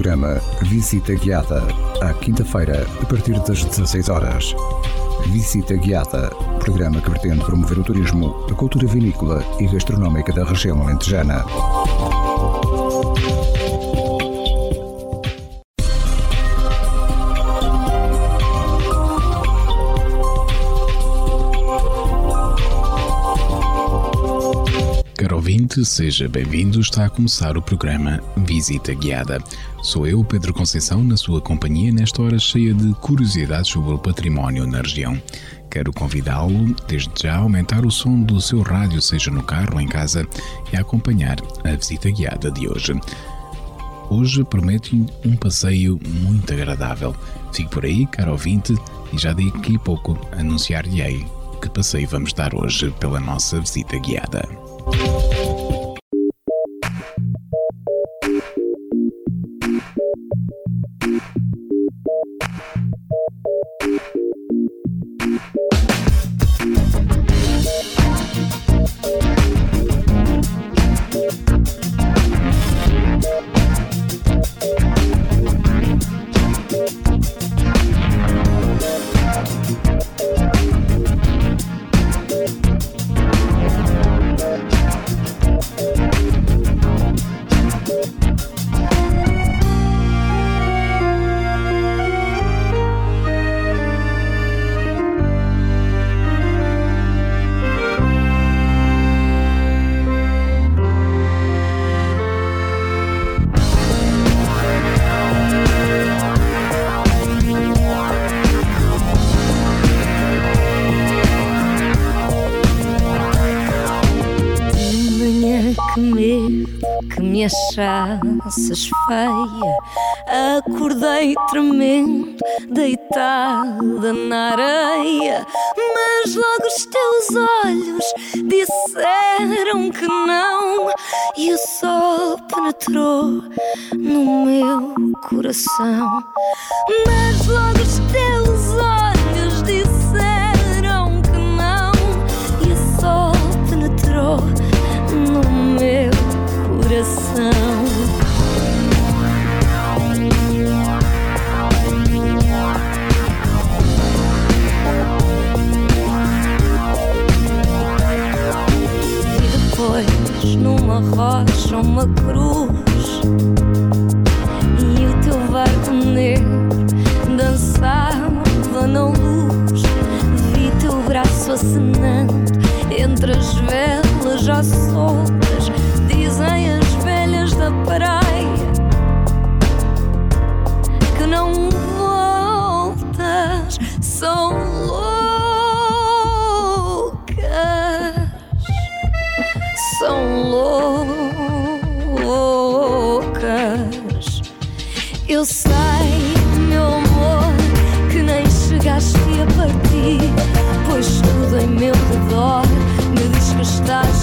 programa Visita Guiada, à quinta-feira, a partir das 16 horas. Visita Guiada, programa que pretende promover o turismo, a cultura vinícola e gastronómica da região alentejana. Ouvinte, seja bem-vindo. Está a começar o programa Visita Guiada. Sou eu, Pedro Conceição, na sua companhia nesta hora cheia de curiosidades sobre o património na região. Quero convidá-lo, desde já, a aumentar o som do seu rádio, seja no carro ou em casa, e a acompanhar a visita guiada de hoje. Hoje prometo um passeio muito agradável. Fique por aí, caro ouvinte, e já daqui a pouco anunciar-lhe que passeio vamos dar hoje pela nossa visita guiada. Achasses feia. Acordei tremendo, deitada na areia. Mas logo os teus olhos disseram que não. E o sol penetrou no meu coração. Mas logo os teus uma cruz e o teu barco negro dançava na luz. Vi teu braço acenando entre as velas já soltas dizem as velhas da praia que não voltas, são loucas, são loucas. Eu sei, meu amor, que nem chegaste a partir, pois tudo em meu redor me diz que estás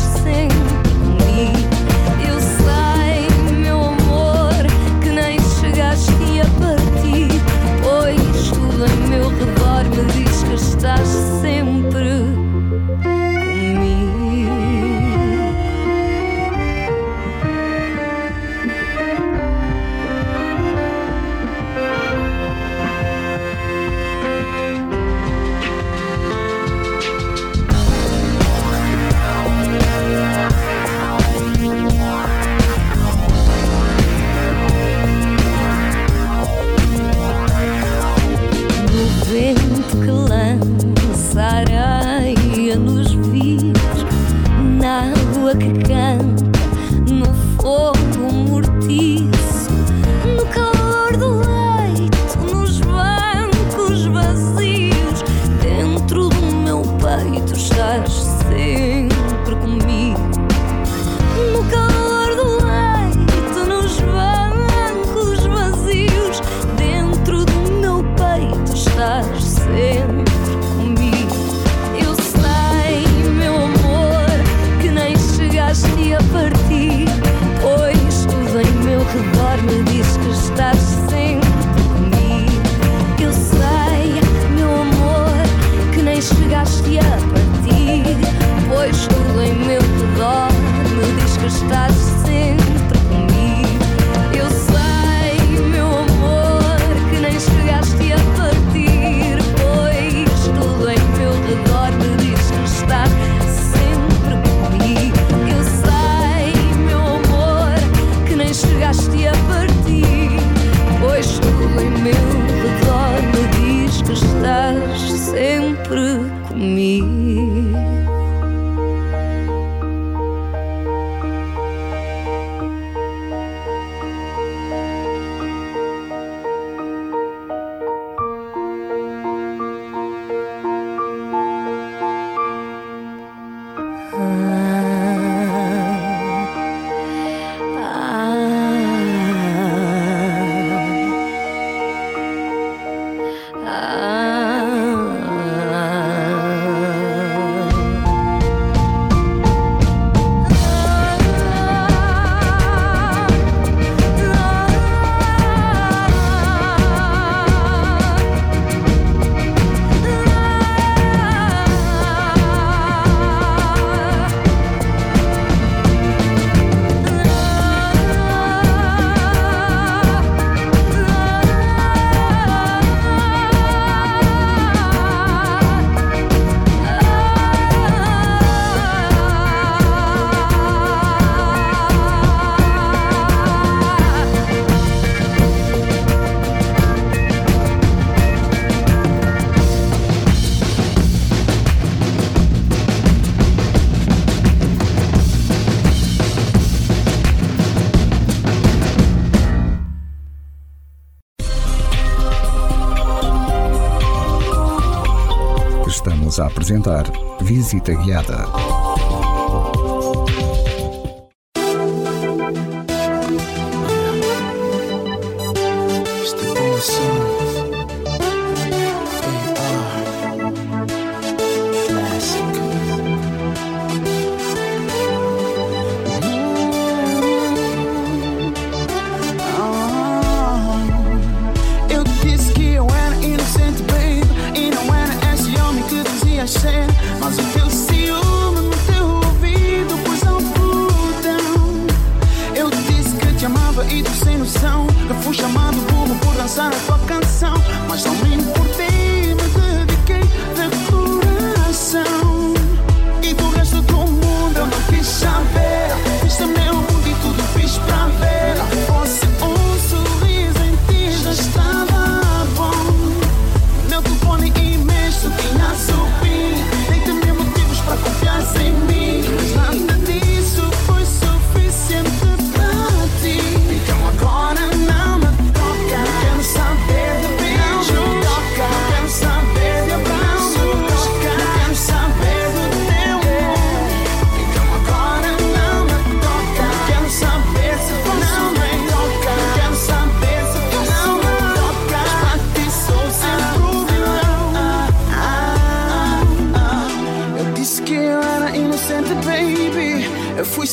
apresentar Visita Guiada.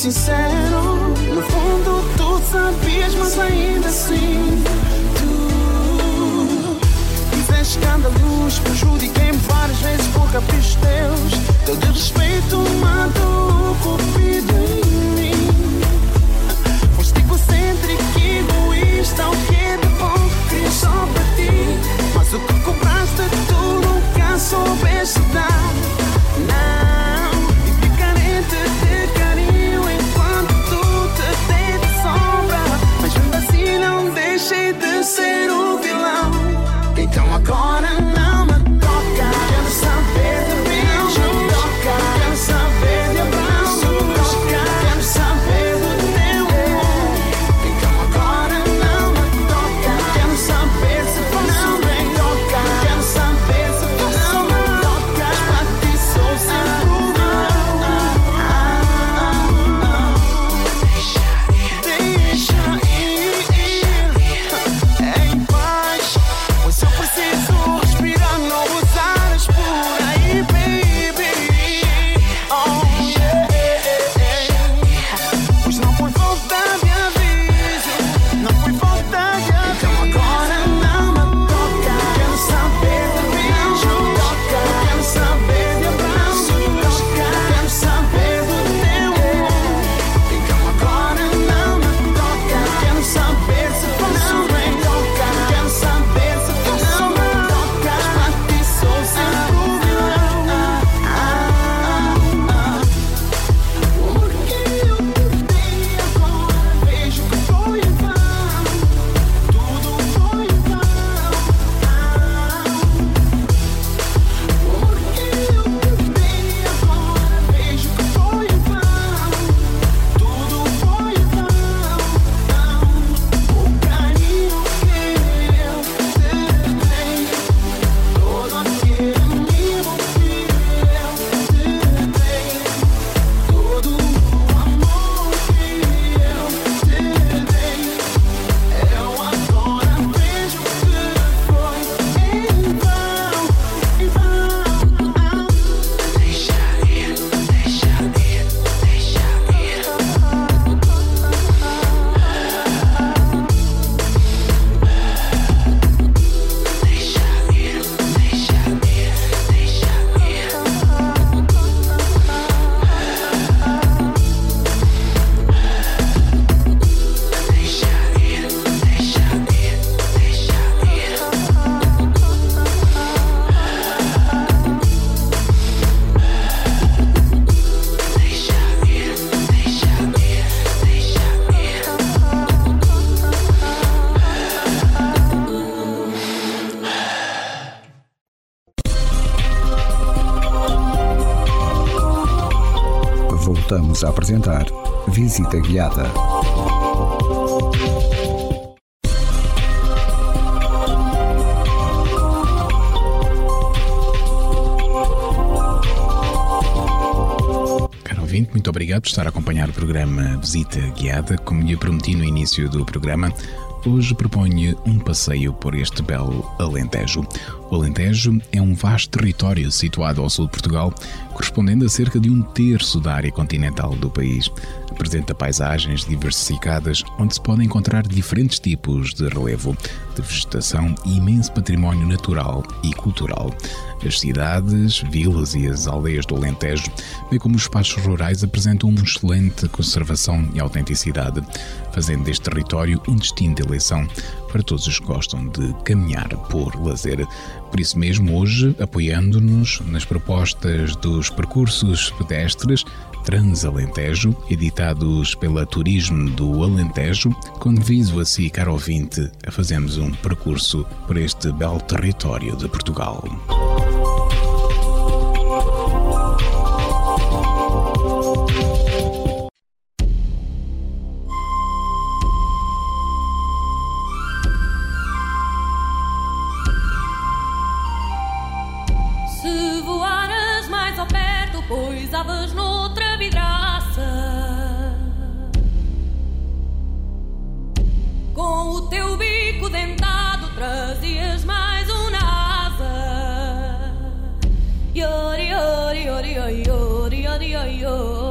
sincero. No fundo, tu sabias, mas ainda assim. Tu fizeste escândalos, prejudiquei-me várias vezes por caprichos teus. Teu desrespeito matou o cupido em mim. Foste egocêntrico, egoísta, o que é de bom queria só para ti. Mas o que cobraste, tu nunca soubeste dar. Não, e ficar entre te deixei de ser o vilão. Então agora não. voltamos a apresentar Visita Guiada. muito obrigado por estar a acompanhar o programa Visita Guiada. Como lhe prometi no início do programa, hoje proponho um passeio por este belo Alentejo. O Alentejo é um vasto território situado ao sul de Portugal, correspondendo a cerca de um terço da área continental do país. Apresenta paisagens diversificadas, onde se podem encontrar diferentes tipos de relevo, de vegetação e imenso património natural e cultural. As cidades, vilas e as aldeias do Alentejo, bem como os espaços rurais, apresentam uma excelente conservação e autenticidade, fazendo deste território um destino de eleição para todos os que gostam de caminhar por lazer. Por isso mesmo, hoje, apoiando-nos nas propostas dos percursos pedestres Transalentejo, editados pela Turismo do Alentejo, convido a si, caro ouvinte, a fazermos um percurso por este belo território de Portugal. yo yo yo yo yo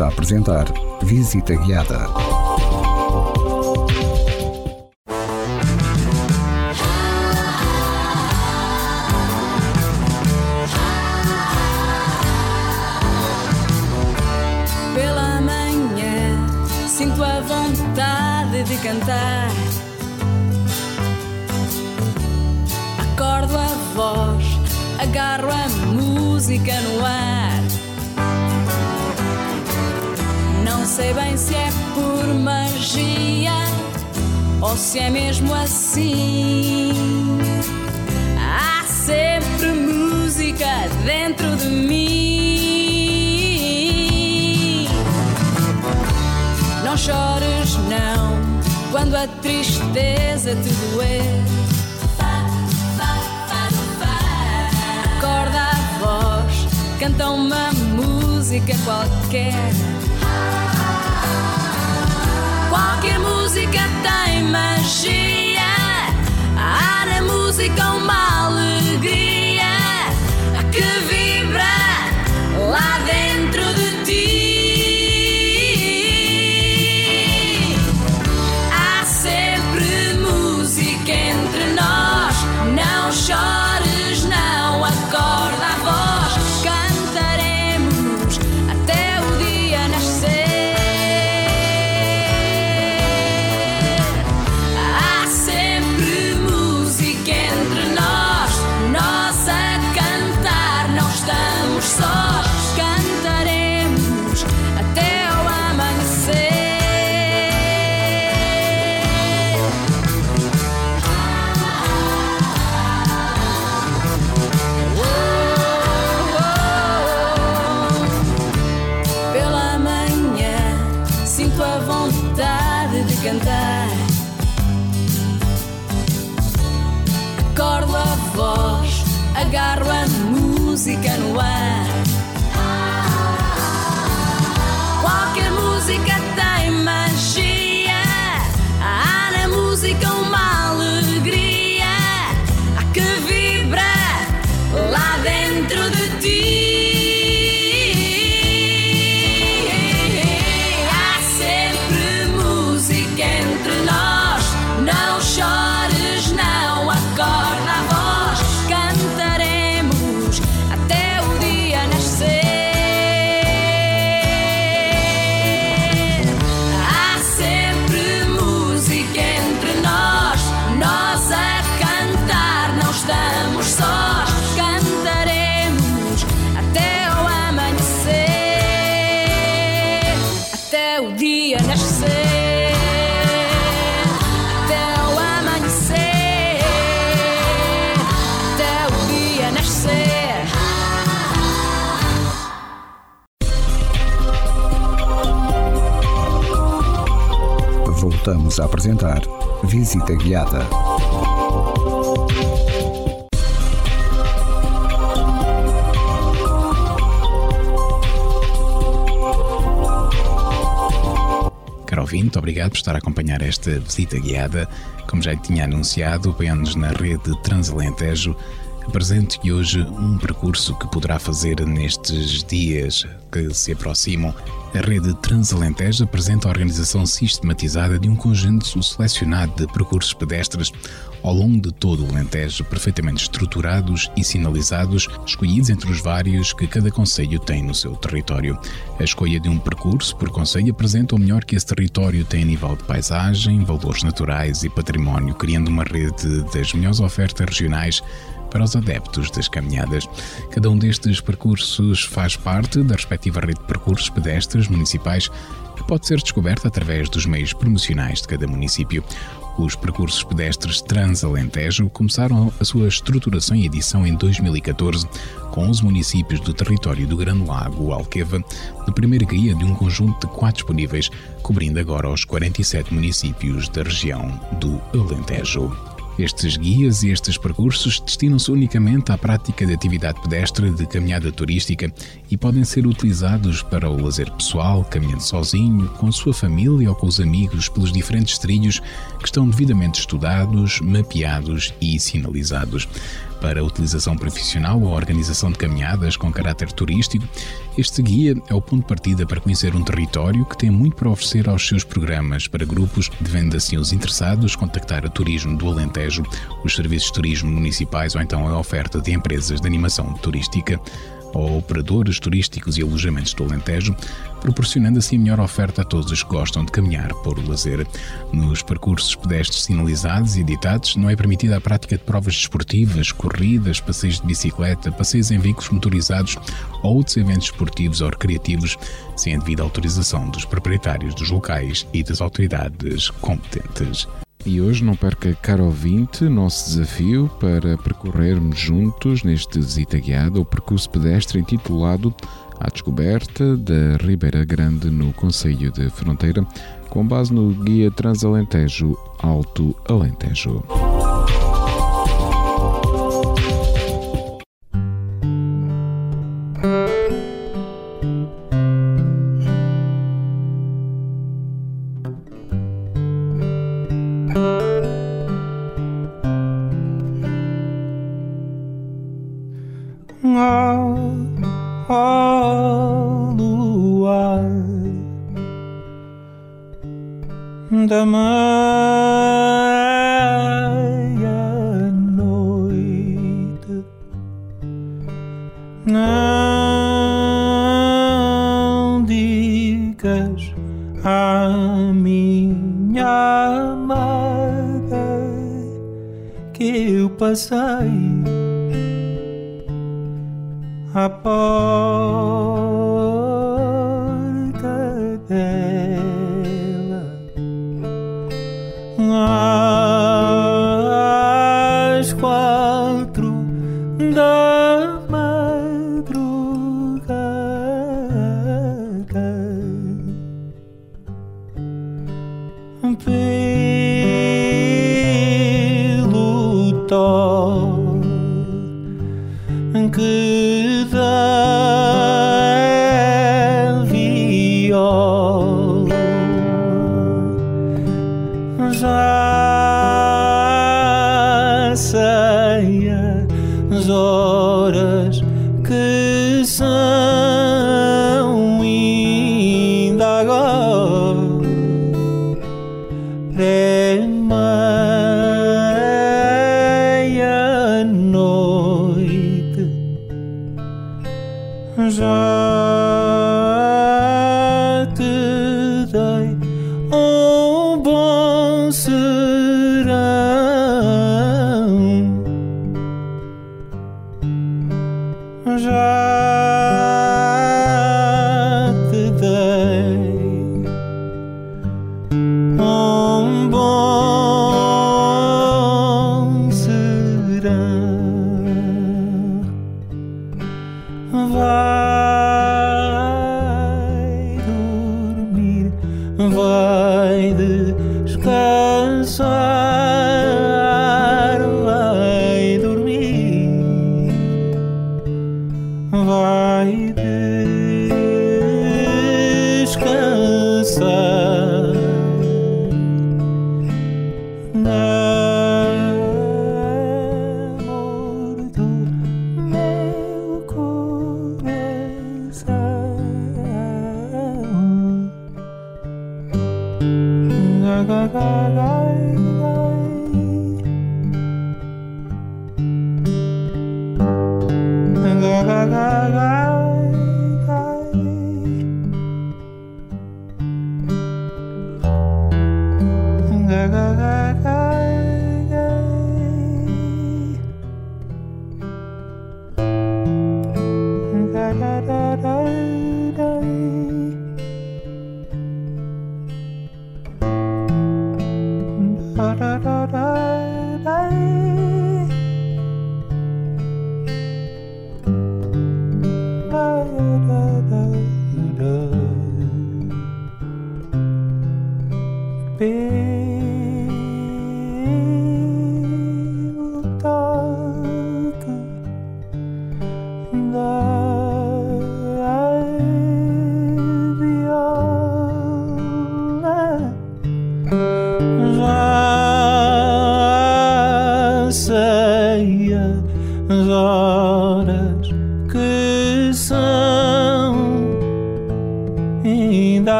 a apresentar Visita Guiada. Voltamos a apresentar Visita Guiada. Caro ouvinte, obrigado por estar a acompanhar esta visita guiada. Como já tinha anunciado, apoiando-nos na rede Transalentejo, apresento-lhe hoje um percurso que poderá fazer nestes dias que se aproximam. A rede Transalentejo apresenta a organização sistematizada de um conjunto selecionado de percursos pedestres ao longo de todo o Alentejo, perfeitamente estruturados e sinalizados, escolhidos entre os vários que cada concelho tem no seu território. A escolha de um percurso por concelho apresenta o melhor que esse território tem a nível de paisagem, valores naturais e património, criando uma rede das melhores ofertas regionais para os adeptos das caminhadas. Cada um destes percursos faz parte da respectiva rede de percursos pedestres municipais que pode ser descoberta através dos meios promocionais de cada município. Os percursos pedestres Transalentejo começaram a sua estruturação e edição em 2014, com os municípios do território do Grande Lago Alqueva, na primeira guia de um conjunto de quatro disponíveis, cobrindo agora os 47 municípios da região do Alentejo. Estes guias e estes percursos destinam-se unicamente à prática de atividade pedestre de caminhada turística e podem ser utilizados para o lazer pessoal, caminhando sozinho, com a sua família ou com os amigos pelos diferentes trilhos que estão devidamente estudados, mapeados e sinalizados. Para utilização profissional ou organização de caminhadas com caráter turístico, este guia é o ponto de partida para conhecer um território que tem muito para oferecer aos seus programas. Para grupos, devendo assim os interessados contactar a Turismo do Alentejo, os serviços de turismo municipais ou então a oferta de empresas de animação turística ou operadores turísticos e alojamentos do Alentejo, proporcionando assim a melhor oferta a todos os que gostam de caminhar por lazer. Nos percursos pedestres sinalizados e editados, não é permitida a prática de provas desportivas, corridas, passeios de bicicleta, passeios em veículos motorizados ou outros eventos esportivos ou recreativos, sem a devida autorização dos proprietários dos locais e das autoridades competentes. E hoje não perca, caro ouvinte, nosso desafio para percorrermos juntos neste visita guiada o percurso pedestre intitulado A Descoberta da Ribeira Grande no Conselho de Fronteira, com base no Guia Transalentejo Alto Alentejo. da meia-noite. Não digas à minha amada que eu passei após.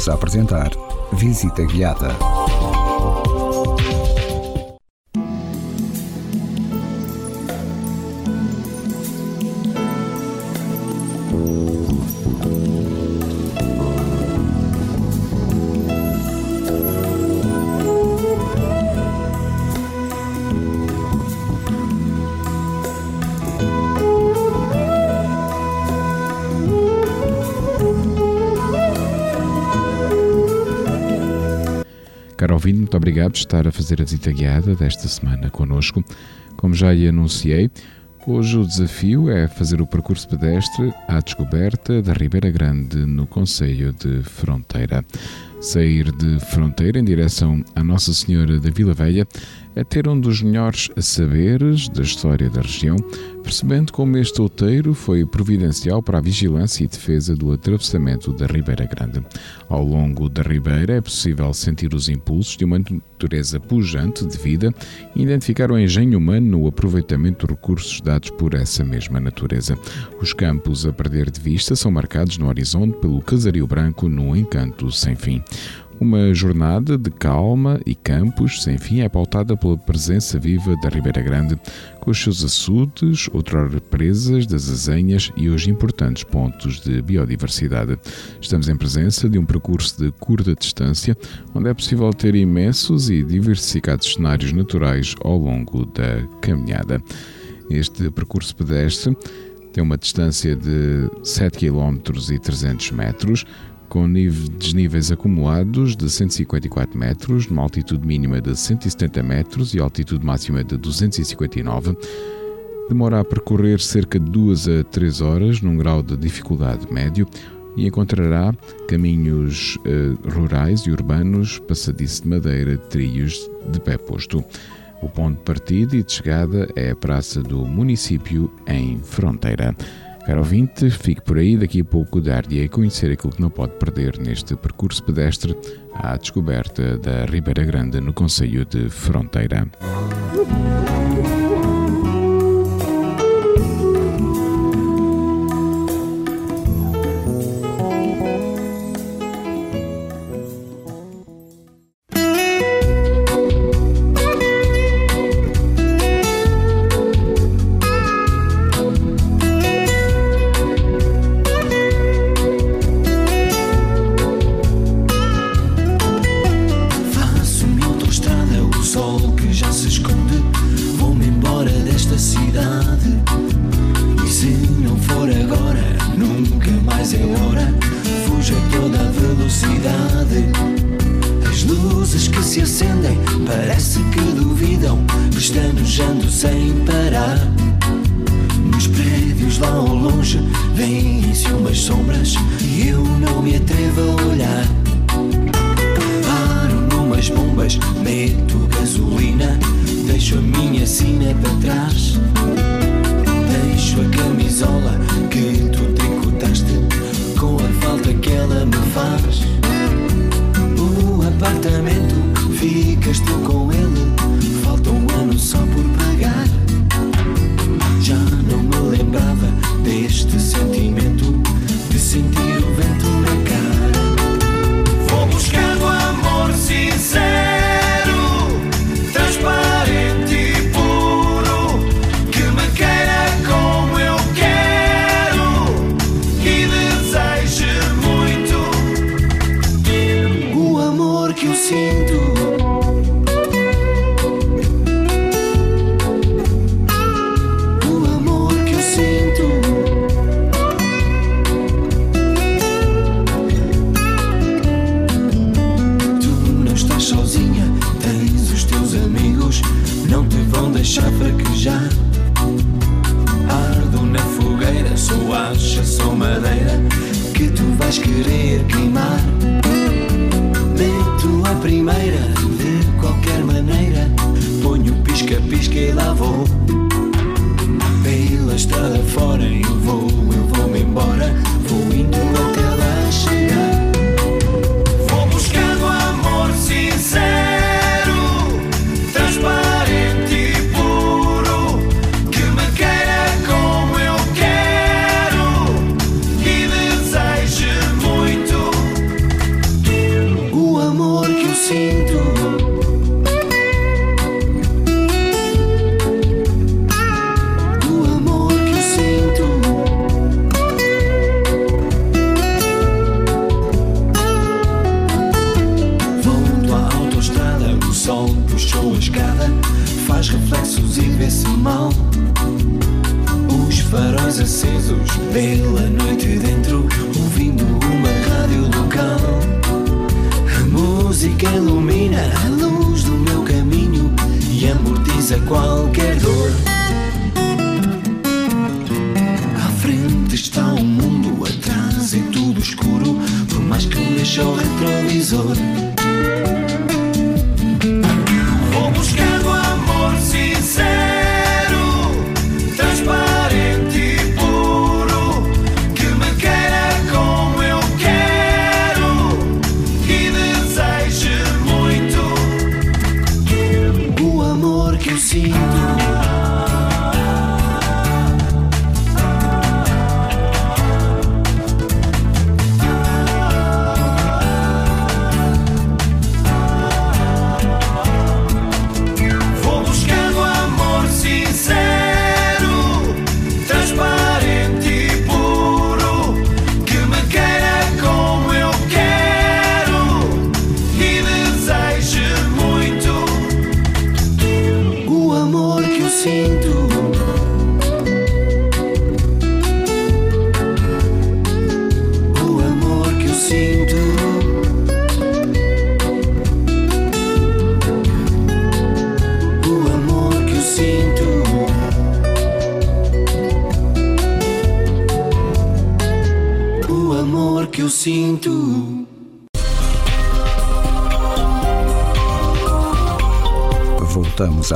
Voltamos a apresentar Visita Guiada. Muito obrigado por estar a fazer a visita guiada desta semana connosco. Como já lhe anunciei, hoje o desafio é fazer o percurso pedestre à descoberta da Ribeira Grande, no Conselho de Fronteira. Sair de Fronteira em direção à Nossa Senhora da Vila Velha é ter um dos melhores saberes da história da região, percebendo como este outeiro foi providencial para a vigilância e defesa do atravessamento da Ribeira Grande. Ao longo da Ribeira é possível sentir os impulsos de uma natureza pujante de vida e identificar o engenho humano no aproveitamento de recursos dados por essa mesma natureza. Os campos a perder de vista são marcados no horizonte pelo casario branco no encanto sem fim. Uma jornada de calma e campos sem fim é pautada pela presença viva da Ribeira Grande, com os seus açudes, outrora presas das azenhas e os importantes pontos de biodiversidade. Estamos em presença de um percurso de curta distância, onde é possível ter imensos e diversificados cenários naturais ao longo da caminhada. Este percurso pedestre tem uma distância de 7 km e 300 metros, com desníveis acumulados de 154 metros, numa altitude mínima de 170 metros e altitude máxima de 259. Demora a percorrer cerca de 2 a 3 horas, num grau de dificuldade médio, e encontrará caminhos eh, rurais e urbanos, passadiço de madeira, trilhos de pé posto. O ponto de partida e de chegada é a praça do município em Fronteira. Caro ouvinte, fique por aí, daqui a pouco dar-lhe a conhecer aquilo que não pode perder neste percurso pedestre à descoberta da Ribeira Grande no Conselho de Fronteira. pestanejando sem parar. Nos prédios lá ao longe vêm-se umas sombras e eu não me atrevo a olhar. Paro numas bombas, meto gasolina, deixo a minha sina para trás. Deixo a camisola que tu decotaste com a falta que ela me faz. O apartamento ficas tu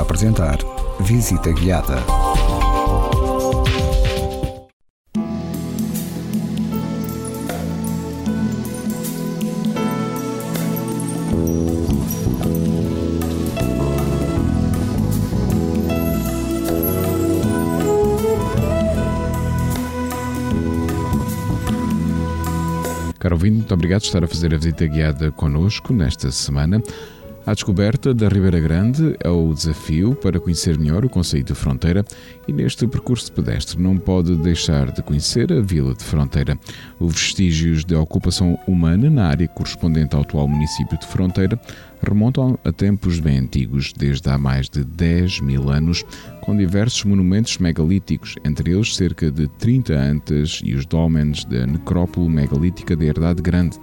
Apresentar Visita Guiada. Caro ouvinte, muito obrigado por estar a fazer a visita guiada connosco nesta semana. A descoberta da Ribeira Grande é o desafio para conhecer melhor o conceito de fronteira e neste percurso pedestre não pode deixar de conhecer a Vila de Fronteira. Os vestígios da ocupação humana na área correspondente ao atual município de Fronteira remontam a tempos bem antigos, desde há mais de 10 mil anos, com diversos monumentos megalíticos, entre eles cerca de 30 antas e os dólmenes da necrópole megalítica da Herdade Grande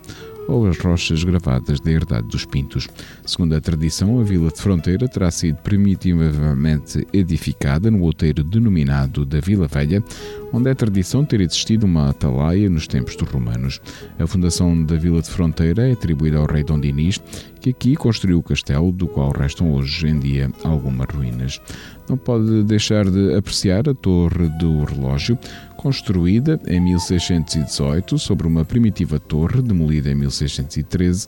ou as rochas gravadas da herdade dos Pintos. Segundo a tradição, a vila de Fronteira terá sido primitivamente edificada no outeiro denominado da Vila Velha, onde é tradição ter existido uma atalaia nos tempos dos romanos. A fundação da Vila de Fronteira é atribuída ao rei Dom Dinis, que aqui construiu o castelo, do qual restam hoje em dia algumas ruínas. Não pode deixar de apreciar a Torre do Relógio, construída em 1618 sobre uma primitiva torre demolida em 1613.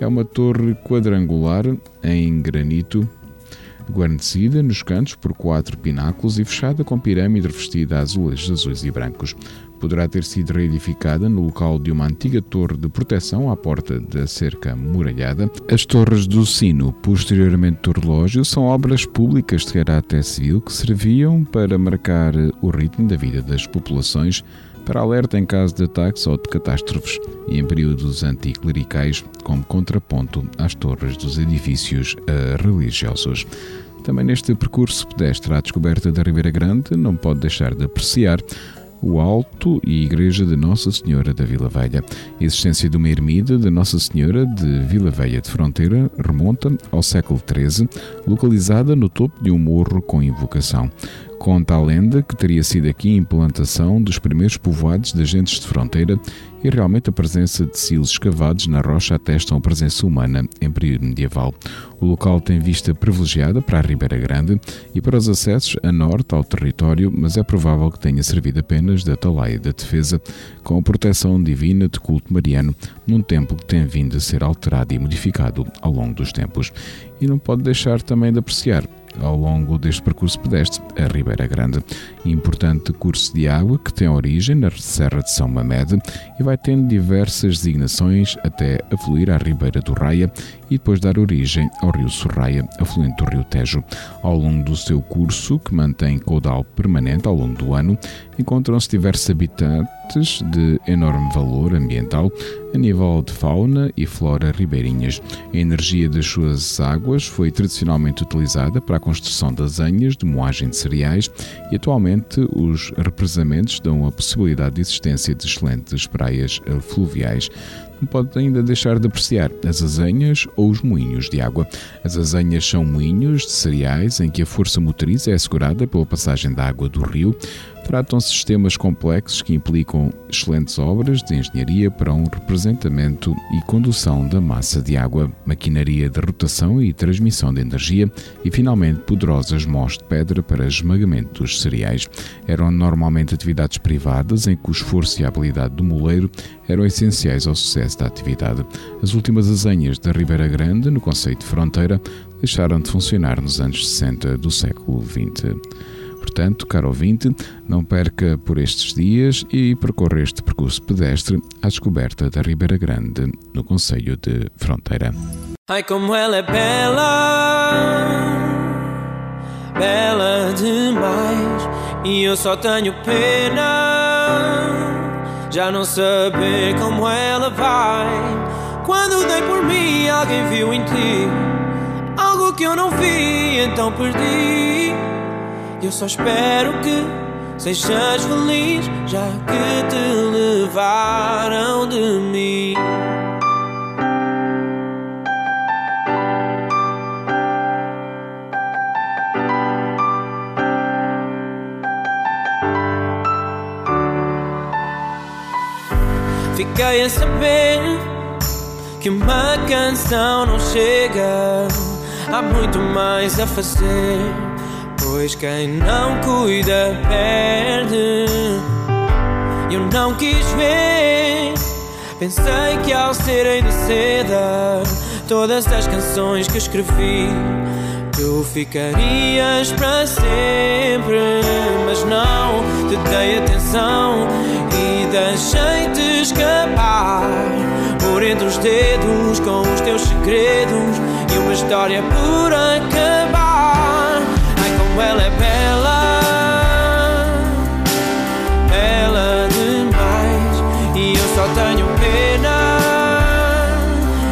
É uma torre quadrangular em granito guarnecida nos cantos por quatro pináculos e fechada com pirâmide revestida a azulejos azuis e brancos. Poderá ter sido reedificada no local de uma antiga torre de proteção à porta da cerca muralhada. As torres do sino, posteriormente do relógio, são obras públicas de caráter civil que serviam para marcar o ritmo da vida das populações para alerta em caso de ataques ou de catástrofes e em períodos anticlericais, como contraponto às torres dos edifícios uh, religiosos. Também neste percurso pedestre à descoberta da Ribeira Grande, não pode deixar de apreciar o Alto e Igreja de Nossa Senhora da Vila Velha. A existência de uma ermida de Nossa Senhora de Vila Velha de Fronteira remonta ao século XIII, localizada no topo de um morro com invocação. Conta a lenda que teria sido aqui a implantação dos primeiros povoados de agentes de fronteira e realmente a presença de silos escavados na rocha atestam a presença humana em período medieval. O local tem vista privilegiada para a Ribeira Grande e para os acessos a norte ao território, mas é provável que tenha servido apenas de atalaia da defesa, com a proteção divina de culto mariano, num templo que tem vindo a ser alterado e modificado ao longo dos tempos. E não pode deixar também de apreciar ao longo deste percurso pedestre, a Ribeira Grande, importante curso de água que tem origem na Serra de São Mamede e vai tendo diversas designações até afluir à Ribeira do Raia e depois dar origem ao Rio Sorraia, afluente do Rio Tejo. Ao longo do seu curso, que mantém caudal permanente ao longo do ano, encontram-se diversos de enorme valor ambiental a nível de fauna e flora ribeirinhas. A energia das suas águas foi tradicionalmente utilizada para a construção das anhas de moagem de cereais e atualmente os represamentos dão a possibilidade de existência de excelentes praias fluviais não pode ainda deixar de apreciar as azenhas ou os moinhos de água. As azenhas são moinhos de cereais em que a força motriz é assegurada pela passagem da água do rio, tratam-se sistemas complexos que implicam excelentes obras de engenharia para um representamento e condução da massa de água, maquinaria de rotação e transmissão de energia e, finalmente, poderosas mós de pedra para esmagamento dos cereais. Eram normalmente atividades privadas em que o esforço e a habilidade do moleiro eram essenciais ao sucesso da atividade. As últimas azenhas da Ribeira Grande, no conceito de fronteira, deixaram de funcionar nos anos 60 do século XX. Portanto, caro ouvinte, não perca por estes dias e percorra este percurso pedestre à descoberta da Ribeira Grande, no Conselho de Fronteira. Ai, como ela é bela, bela demais. E eu só tenho pena, já não saber como ela vai. Quando dei por mim, alguém viu em ti algo que eu não vi, então perdi. Eu só espero que sejas feliz, já que te levaram de mim. Fiquei a saber que uma canção não chega, há muito mais a fazer. Pois quem não cuida perde. Eu não quis ver. Pensei que ao serem de seda, todas as canções que escrevi, tu ficarias para sempre. Mas não te dei atenção e deixei-te escapar por entre os dedos com os teus segredos e uma história por acabar. Como ela é bela, bela demais. E eu só tenho pena,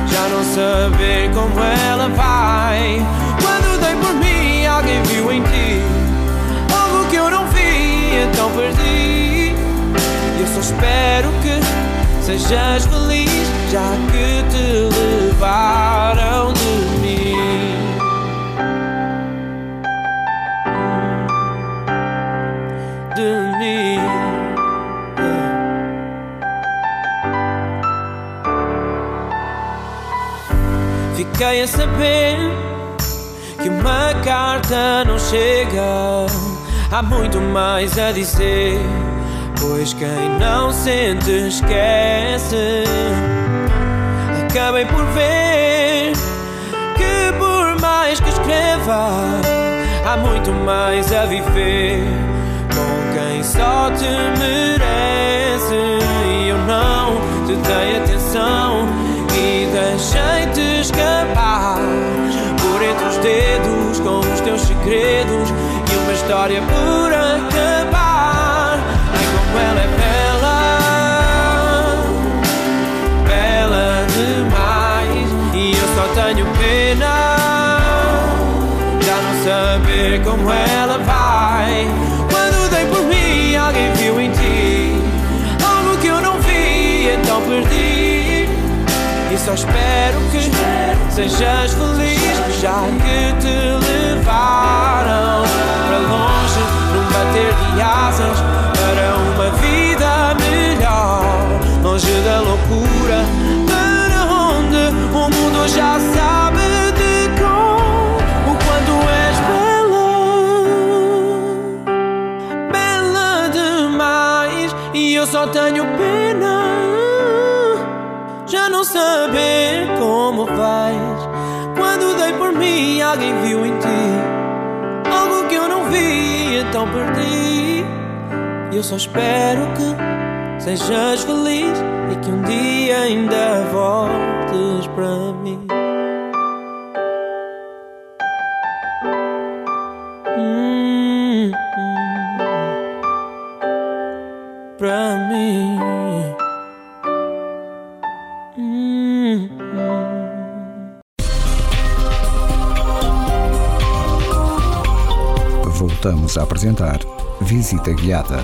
já não saber como ela vai. Quando dei por mim, alguém viu em ti algo que eu não vi, então perdi. Eu só espero que sejas feliz, já que te levaram Fiquei a saber que uma carta não chega. Há muito mais a dizer. Pois quem não sente esquece. Acabei por ver que, por mais que escreva, há muito mais a viver com quem só te merece. E eu não te dei atenção deixei-te escapar por entre os dedos com os teus segredos e uma história por acabar. Ai, como ela é bela, bela demais. E eu só tenho pena já não saber como ela sejas feliz, já que te levaram para longe, num bater de asas para uma vida melhor, longe da loucura, por mim, alguém viu em ti algo que eu não vi, então perdi. E eu só espero que sejas feliz e que um dia ainda voltes para mim. A apresentar Visita Guiada.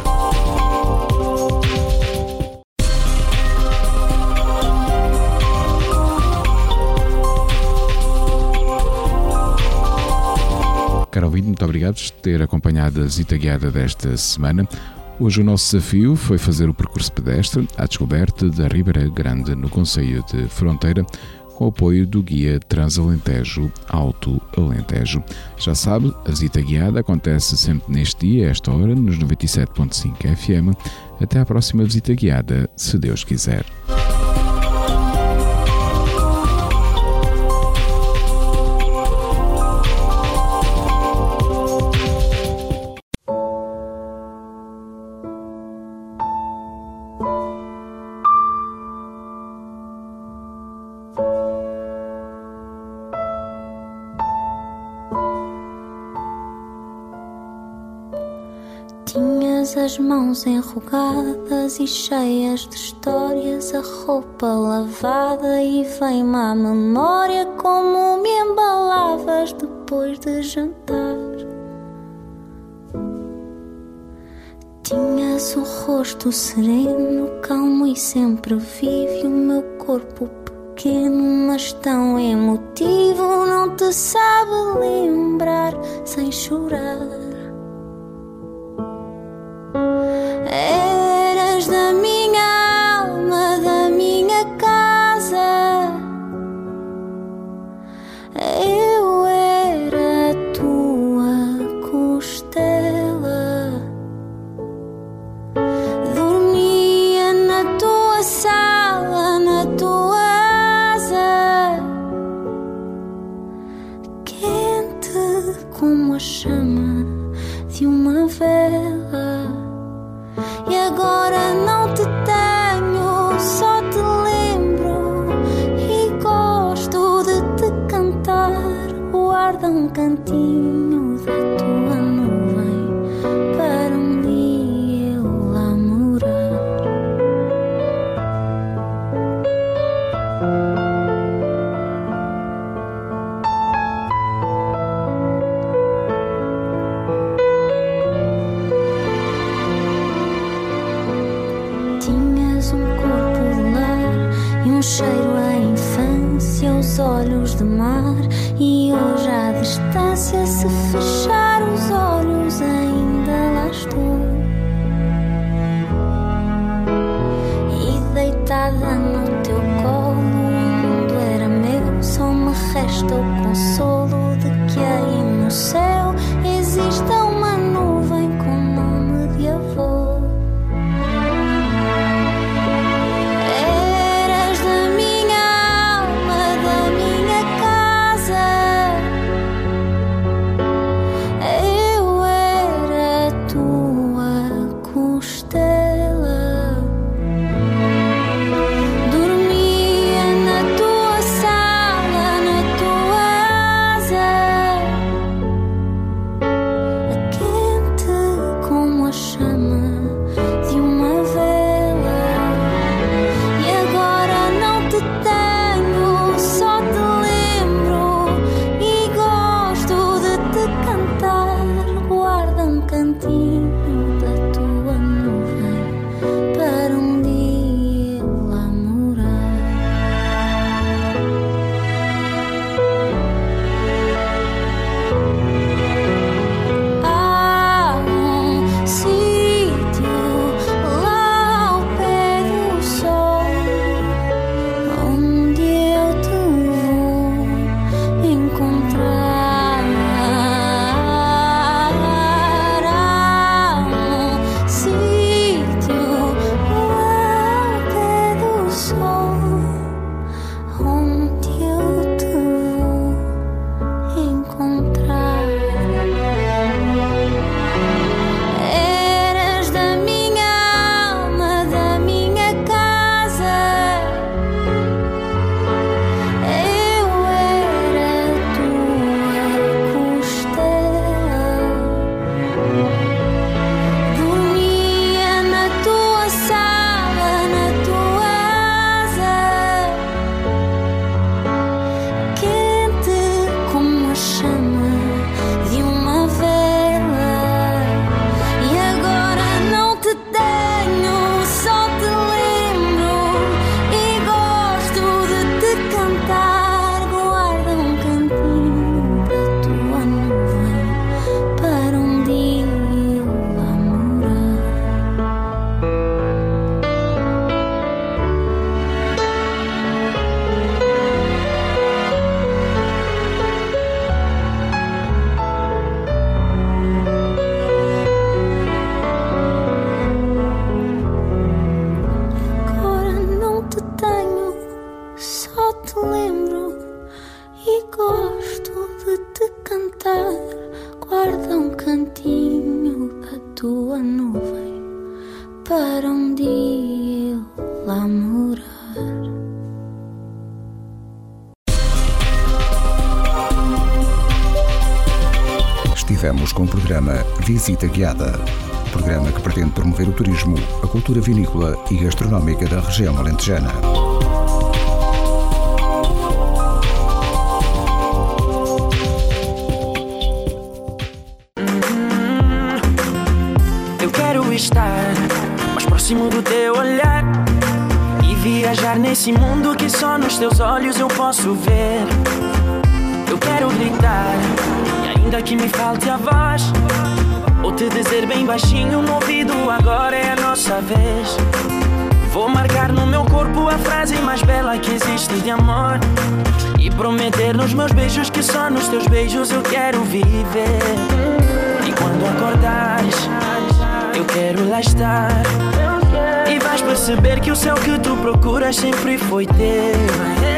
Caro ouvinte, muito obrigado por ter acompanhado a visita guiada desta semana. Hoje o nosso desafio foi fazer o percurso pedestre à descoberta da Ribeira Grande, no Conselho de Fronteira, com o apoio do guia Transalentejo Alto Alentejo. Já sabe, a visita guiada acontece sempre neste dia, a esta hora, nos 97.5 FM. Até à próxima visita guiada, se Deus quiser. Mãos enrugadas e cheias de histórias, a roupa lavada e vem-me à memória como me embalavas depois de jantar. Tinhas o rosto sereno, calmo e sempre vivo, o meu corpo pequeno, mas tão emotivo, não te sabe lembrar sem chorar. Visita Guiada. Programa que pretende promover o turismo, a cultura vinícola e gastronómica da região alentejana. Eu quero estar mais próximo do teu olhar e viajar nesse mundo que só nos teus olhos eu posso ver. Eu quero gritar e ainda que me falte a voz, ou te dizer bem baixinho no ouvido agora é a nossa vez. Vou marcar no meu corpo a frase mais bela que existe de amor e prometer nos meus beijos que só nos teus beijos eu quero viver. E quando acordares, eu quero lá estar. E vais perceber que o céu que tu procuras sempre foi teu.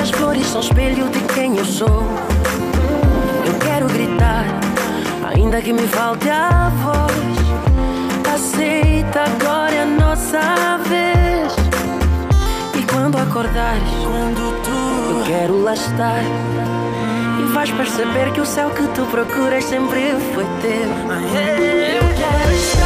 As flores são espelho de quem eu sou. Eu quero gritar, ainda que me falte a voz. Aceita, agora é a nossa vez. E quando acordares, quando tu, eu quero lá estar. E vais perceber que o céu que tu procuras sempre foi teu. Eu quero estar